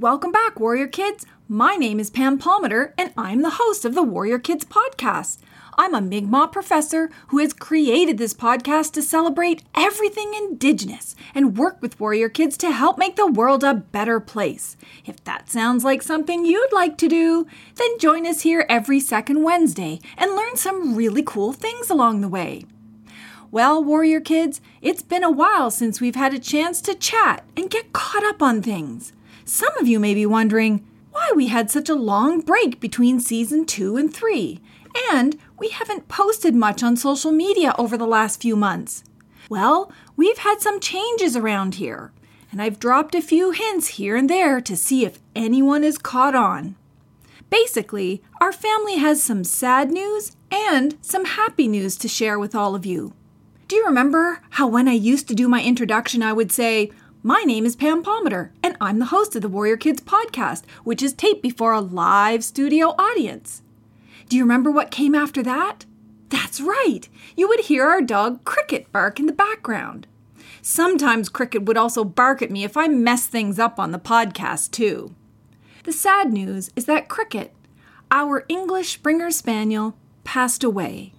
welcome back, Warrior Kids. My name is Pam Palmater, and I'm the host of the Warrior Kids podcast. I'm a Mi'kmaq professor who has created this podcast to celebrate everything Indigenous and work with Warrior Kids to help make the world a better place. If that sounds like something you'd like to do, then join us here every second Wednesday and learn some really cool things along the way. Well, Warrior Kids, it's been a while since we've had a chance to chat and get caught up on things. Some of you may be wondering why we had such a long break between season 2 and 3, and we haven't posted much on social media over the last few months. Well, we've had some changes around here, and I've dropped a few hints here and there to see if anyone is caught on. Basically, our family has some sad news and some happy news to share with all of you. Do you remember how when I used to do my introduction, I would say, my name is Pam Palmater, and I'm the host of the Warrior Kids podcast, which is taped before a live studio audience. Do you remember what came after that? That's right, you would hear our dog Cricket bark in the background. Sometimes Cricket would also bark at me if I messed things up on the podcast, too. The sad news is that Cricket, our English Springer Spaniel, passed away.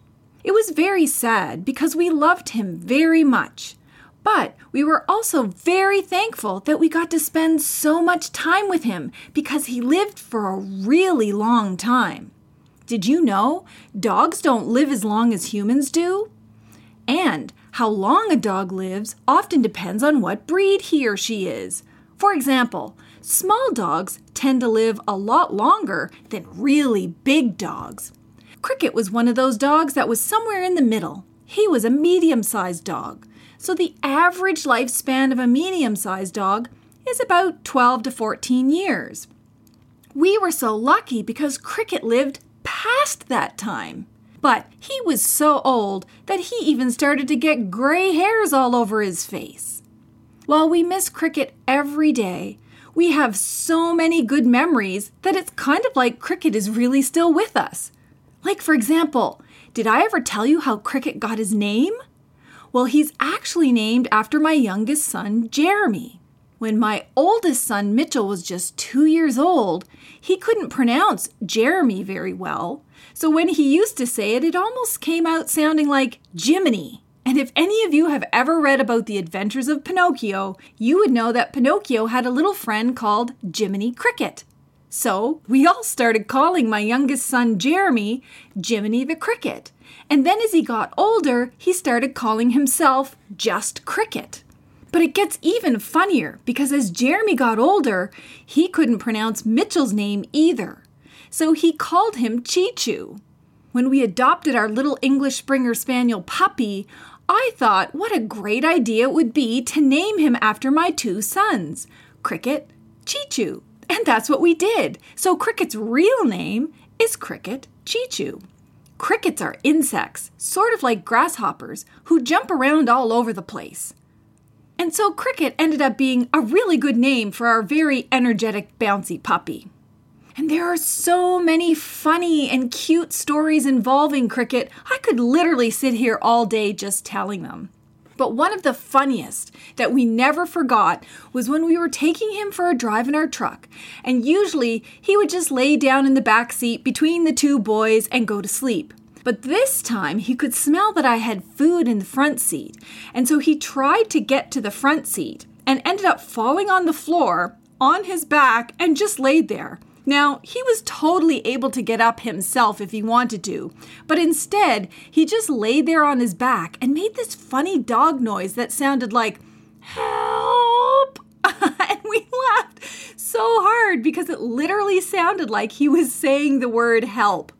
It was very sad because we loved him very much. But we were also very thankful that we got to spend so much time with him because he lived for a really long time. Did you know dogs don't live as long as humans do? And how long a dog lives often depends on what breed he or she is. For example, small dogs tend to live a lot longer than really big dogs. Cricket was one of those dogs that was somewhere in the middle. He was a medium sized dog. So the average lifespan of a medium sized dog is about 12 to 14 years. We were so lucky because Cricket lived past that time. But he was so old that he even started to get gray hairs all over his face. While we miss Cricket every day, we have so many good memories that it's kind of like Cricket is really still with us. Like, for example, did I ever tell you how Cricket got his name? Well, he's actually named after my youngest son, Jeremy. When my oldest son, Mitchell, was just two years old, he couldn't pronounce Jeremy very well. So when he used to say it, it almost came out sounding like Jiminy. And if any of you have ever read about the adventures of Pinocchio, you would know that Pinocchio had a little friend called Jiminy Cricket. So we all started calling my youngest son, Jeremy, Jiminy the Cricket. And then as he got older, he started calling himself just Cricket. But it gets even funnier because as Jeremy got older, he couldn't pronounce Mitchell's name either. So he called him Cheechoo. When we adopted our little English Springer Spaniel puppy, I thought what a great idea it would be to name him after my two sons, Cricket, Cheechoo. And that's what we did. So Cricket's real name is Cricket Cheechoo. Crickets are insects, sort of like grasshoppers, who jump around all over the place. And so Cricket ended up being a really good name for our very energetic, bouncy puppy. And there are so many funny and cute stories involving Cricket, I could literally sit here all day just telling them. But one of the funniest that we never forgot was when we were taking him for a drive in our truck. And usually he would just lay down in the back seat between the two boys and go to sleep. But this time he could smell that I had food in the front seat. And so he tried to get to the front seat and ended up falling on the floor on his back and just laid there. Now, he was totally able to get up himself if he wanted to, but instead, he just lay there on his back and made this funny dog noise that sounded like, Help! and we laughed so hard because it literally sounded like he was saying the word help.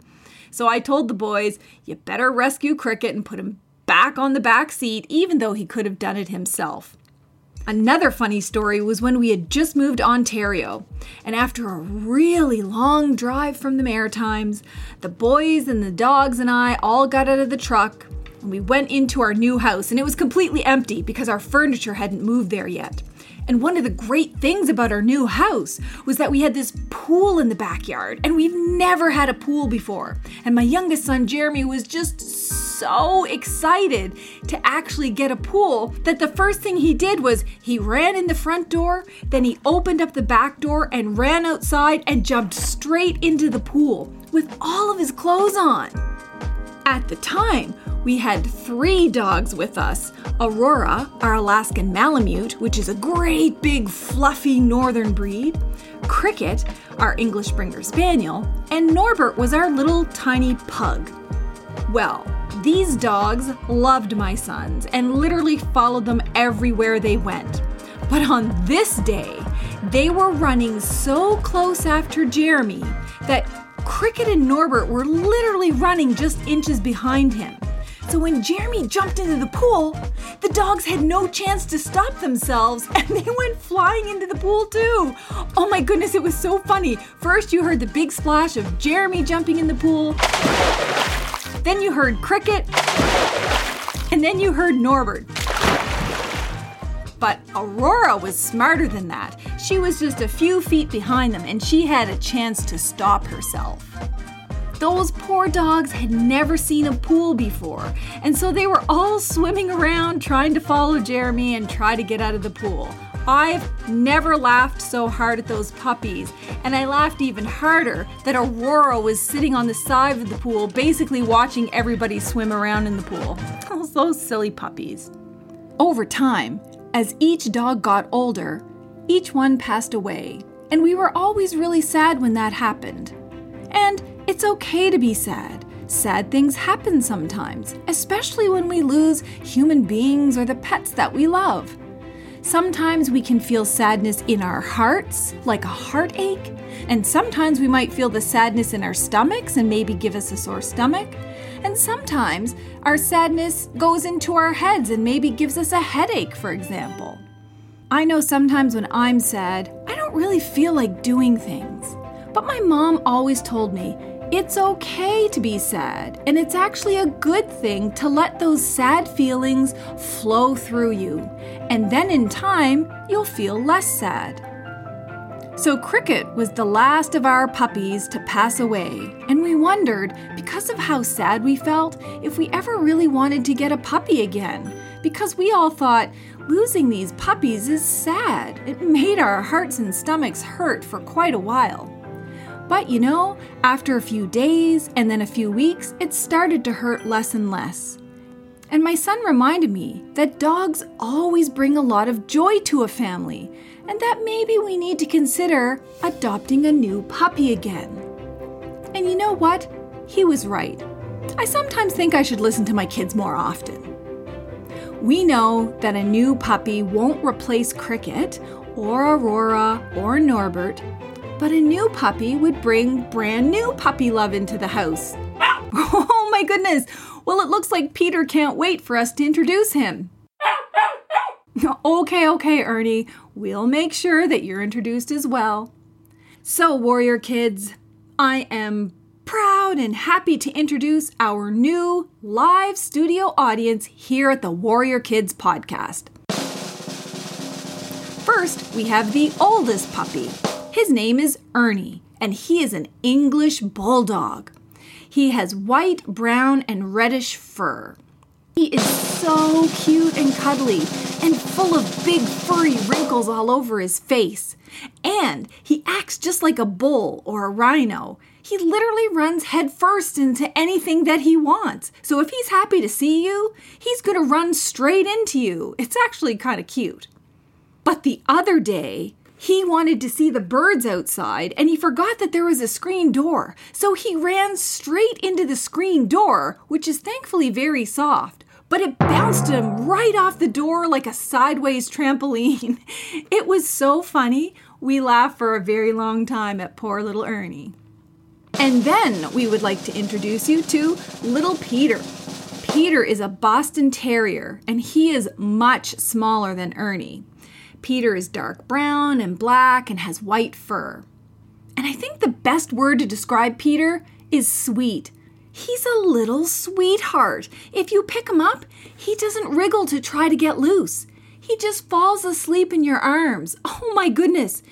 So I told the boys, You better rescue Cricket and put him back on the back seat, even though he could have done it himself. Another funny story was when we had just moved to Ontario, and after a really long drive from the Maritimes, the boys and the dogs and I all got out of the truck and we went into our new house, and it was completely empty because our furniture hadn't moved there yet. And one of the great things about our new house was that we had this pool in the backyard, and we've never had a pool before. And my youngest son, Jeremy, was just so excited to actually get a pool that the first thing he did was he ran in the front door, then he opened up the back door and ran outside and jumped straight into the pool with all of his clothes on. At the time, we had three dogs with us Aurora, our Alaskan Malamute, which is a great big fluffy northern breed, Cricket, our English Springer Spaniel, and Norbert was our little tiny pug. Well, these dogs loved my sons and literally followed them everywhere they went. But on this day, they were running so close after Jeremy that Cricket and Norbert were literally running just inches behind him. So when Jeremy jumped into the pool, the dogs had no chance to stop themselves and they went flying into the pool too. Oh my goodness, it was so funny. First, you heard the big splash of Jeremy jumping in the pool. Then you heard Cricket. And then you heard Norbert. But Aurora was smarter than that. She was just a few feet behind them and she had a chance to stop herself. Those poor dogs had never seen a pool before, and so they were all swimming around trying to follow Jeremy and try to get out of the pool. I've never laughed so hard at those puppies, and I laughed even harder that Aurora was sitting on the side of the pool, basically watching everybody swim around in the pool. Oh, those silly puppies. Over time, as each dog got older, each one passed away, and we were always really sad when that happened. And it's okay to be sad. Sad things happen sometimes, especially when we lose human beings or the pets that we love. Sometimes we can feel sadness in our hearts, like a heartache, and sometimes we might feel the sadness in our stomachs and maybe give us a sore stomach. And sometimes our sadness goes into our heads and maybe gives us a headache, for example. I know sometimes when I'm sad, I don't really feel like doing things. But my mom always told me it's okay to be sad, and it's actually a good thing to let those sad feelings flow through you. And then in time, you'll feel less sad. So, Cricket was the last of our puppies to pass away, and we wondered, because of how sad we felt, if we ever really wanted to get a puppy again. Because we all thought, losing these puppies is sad. It made our hearts and stomachs hurt for quite a while. But you know, after a few days and then a few weeks, it started to hurt less and less. And my son reminded me that dogs always bring a lot of joy to a family, and that maybe we need to consider adopting a new puppy again. And you know what? He was right. I sometimes think I should listen to my kids more often. We know that a new puppy won't replace Cricket or Aurora or Norbert, but a new puppy would bring brand new puppy love into the house. Oh my goodness! Well, it looks like Peter can't wait for us to introduce him. okay, okay, Ernie. We'll make sure that you're introduced as well. So, Warrior Kids, I am proud and happy to introduce our new live studio audience here at the Warrior Kids podcast. First, we have the oldest puppy. His name is Ernie, and he is an English bulldog. He has white, brown, and reddish fur. He is so cute and cuddly and full of big furry wrinkles all over his face. And he acts just like a bull or a rhino. He literally runs headfirst into anything that he wants. So if he's happy to see you, he's going to run straight into you. It's actually kind of cute. But the other day, he wanted to see the birds outside and he forgot that there was a screen door. So he ran straight into the screen door, which is thankfully very soft. But it bounced him right off the door like a sideways trampoline. It was so funny. We laughed for a very long time at poor little Ernie. And then we would like to introduce you to little Peter. Peter is a Boston Terrier and he is much smaller than Ernie. Peter is dark brown and black and has white fur. And I think the best word to describe Peter is sweet. He's a little sweetheart. If you pick him up, he doesn't wriggle to try to get loose. He just falls asleep in your arms. Oh my goodness.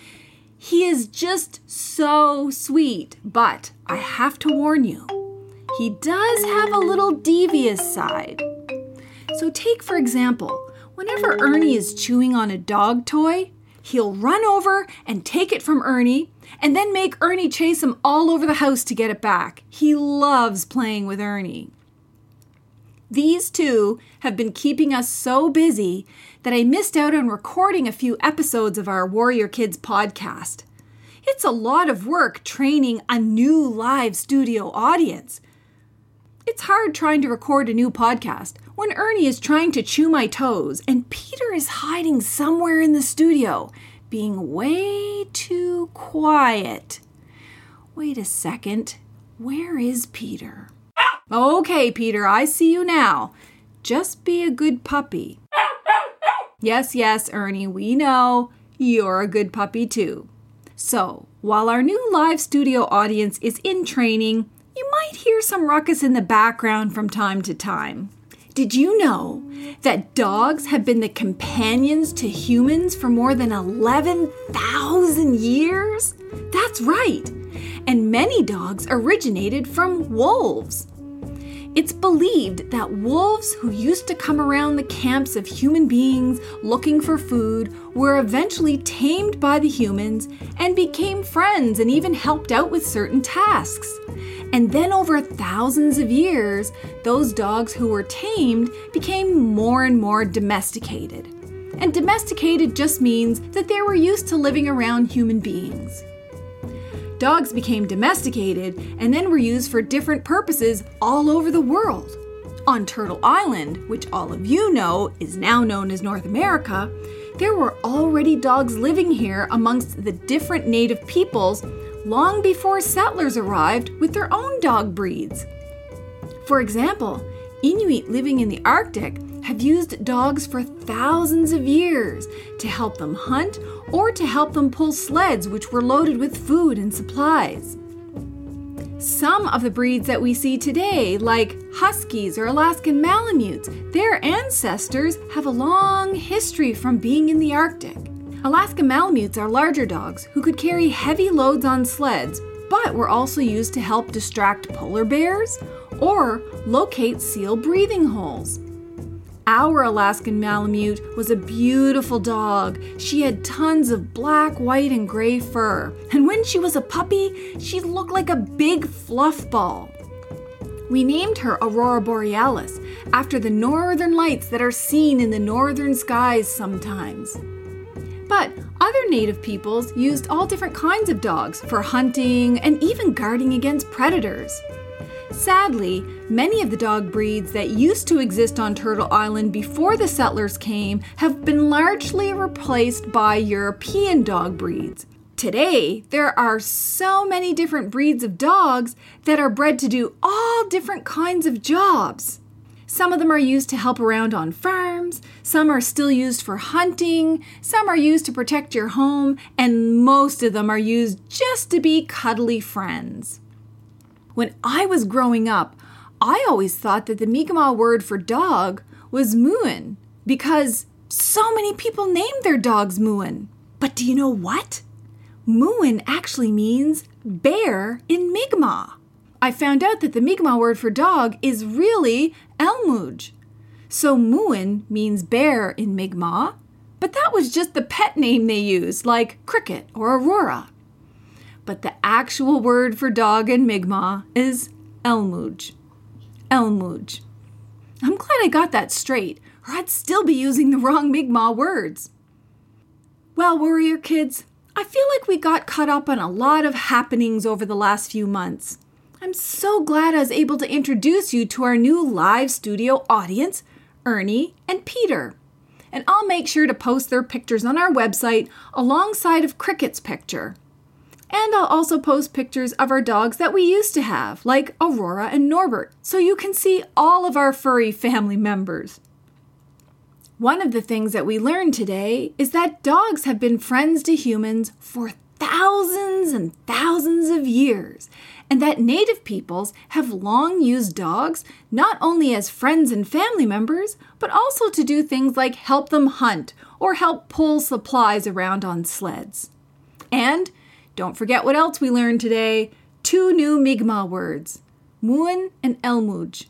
He is just so sweet. But I have to warn you he does have a little devious side. So, take for example, whenever Ernie is chewing on a dog toy, he'll run over and take it from Ernie and then make Ernie chase him all over the house to get it back. He loves playing with Ernie. These two have been keeping us so busy that I missed out on recording a few episodes of our Warrior Kids podcast. It's a lot of work training a new live studio audience. It's hard trying to record a new podcast when Ernie is trying to chew my toes and Peter is hiding somewhere in the studio, being way too quiet. Wait a second. Where is Peter? Okay, Peter, I see you now. Just be a good puppy. Yes, yes, Ernie, we know you're a good puppy too. So, while our new live studio audience is in training, you might hear some ruckus in the background from time to time. Did you know that dogs have been the companions to humans for more than 11,000 years? That's right. And many dogs originated from wolves. It's believed that wolves who used to come around the camps of human beings looking for food were eventually tamed by the humans and became friends and even helped out with certain tasks. And then, over thousands of years, those dogs who were tamed became more and more domesticated. And domesticated just means that they were used to living around human beings. Dogs became domesticated and then were used for different purposes all over the world. On Turtle Island, which all of you know is now known as North America, there were already dogs living here amongst the different native peoples long before settlers arrived with their own dog breeds. For example, Inuit living in the Arctic have used dogs for thousands of years to help them hunt or to help them pull sleds which were loaded with food and supplies. Some of the breeds that we see today, like Huskies or Alaskan Malamutes, their ancestors have a long history from being in the Arctic. Alaskan Malamutes are larger dogs who could carry heavy loads on sleds, but were also used to help distract polar bears or locate seal breathing holes. Our Alaskan Malamute was a beautiful dog. She had tons of black, white, and gray fur. And when she was a puppy, she looked like a big fluff ball. We named her Aurora Borealis after the northern lights that are seen in the northern skies sometimes. But other native peoples used all different kinds of dogs for hunting and even guarding against predators. Sadly, many of the dog breeds that used to exist on Turtle Island before the settlers came have been largely replaced by European dog breeds. Today, there are so many different breeds of dogs that are bred to do all different kinds of jobs. Some of them are used to help around on farms, some are still used for hunting, some are used to protect your home, and most of them are used just to be cuddly friends. When I was growing up, I always thought that the Mi'kmaq word for dog was muin because so many people named their dogs muin. But do you know what? Muin actually means bear in Mi'kmaq. I found out that the Mi'kmaq word for dog is really Elmuj. So muin means bear in Mi'kmaq, but that was just the pet name they used, like Cricket or Aurora but the actual word for dog in Mi'kmaq is Elmuj. Elmuj. I'm glad I got that straight, or I'd still be using the wrong Mi'kmaq words. Well, Warrior Kids, I feel like we got caught up on a lot of happenings over the last few months. I'm so glad I was able to introduce you to our new live studio audience, Ernie and Peter. And I'll make sure to post their pictures on our website alongside of Cricket's picture. And I'll also post pictures of our dogs that we used to have, like Aurora and Norbert, so you can see all of our furry family members. One of the things that we learned today is that dogs have been friends to humans for thousands and thousands of years, and that native peoples have long used dogs not only as friends and family members, but also to do things like help them hunt or help pull supplies around on sleds. And don't forget what else we learned today two new Mi'kmaq words Muin and Elmuj.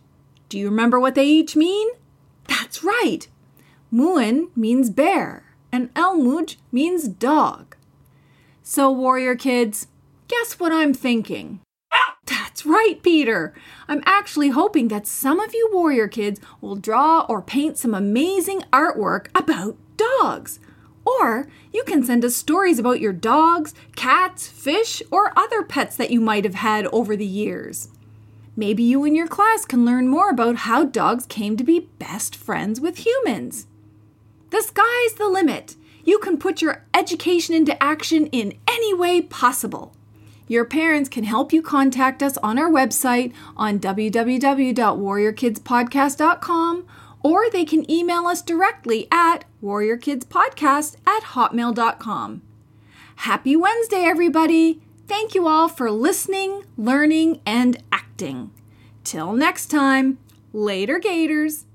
Do you remember what they each mean? That's right. Muin means bear, and Elmuj means dog. So, warrior kids, guess what I'm thinking? That's right, Peter. I'm actually hoping that some of you warrior kids will draw or paint some amazing artwork about dogs. Or you can send us stories about your dogs, cats, fish, or other pets that you might have had over the years. Maybe you and your class can learn more about how dogs came to be best friends with humans. The sky's the limit. You can put your education into action in any way possible. Your parents can help you contact us on our website on www.warriorkidspodcast.com or they can email us directly at warriorkidspodcast at hotmail.com. Happy Wednesday, everybody! Thank you all for listening, learning, and acting. Till next time, later, Gators!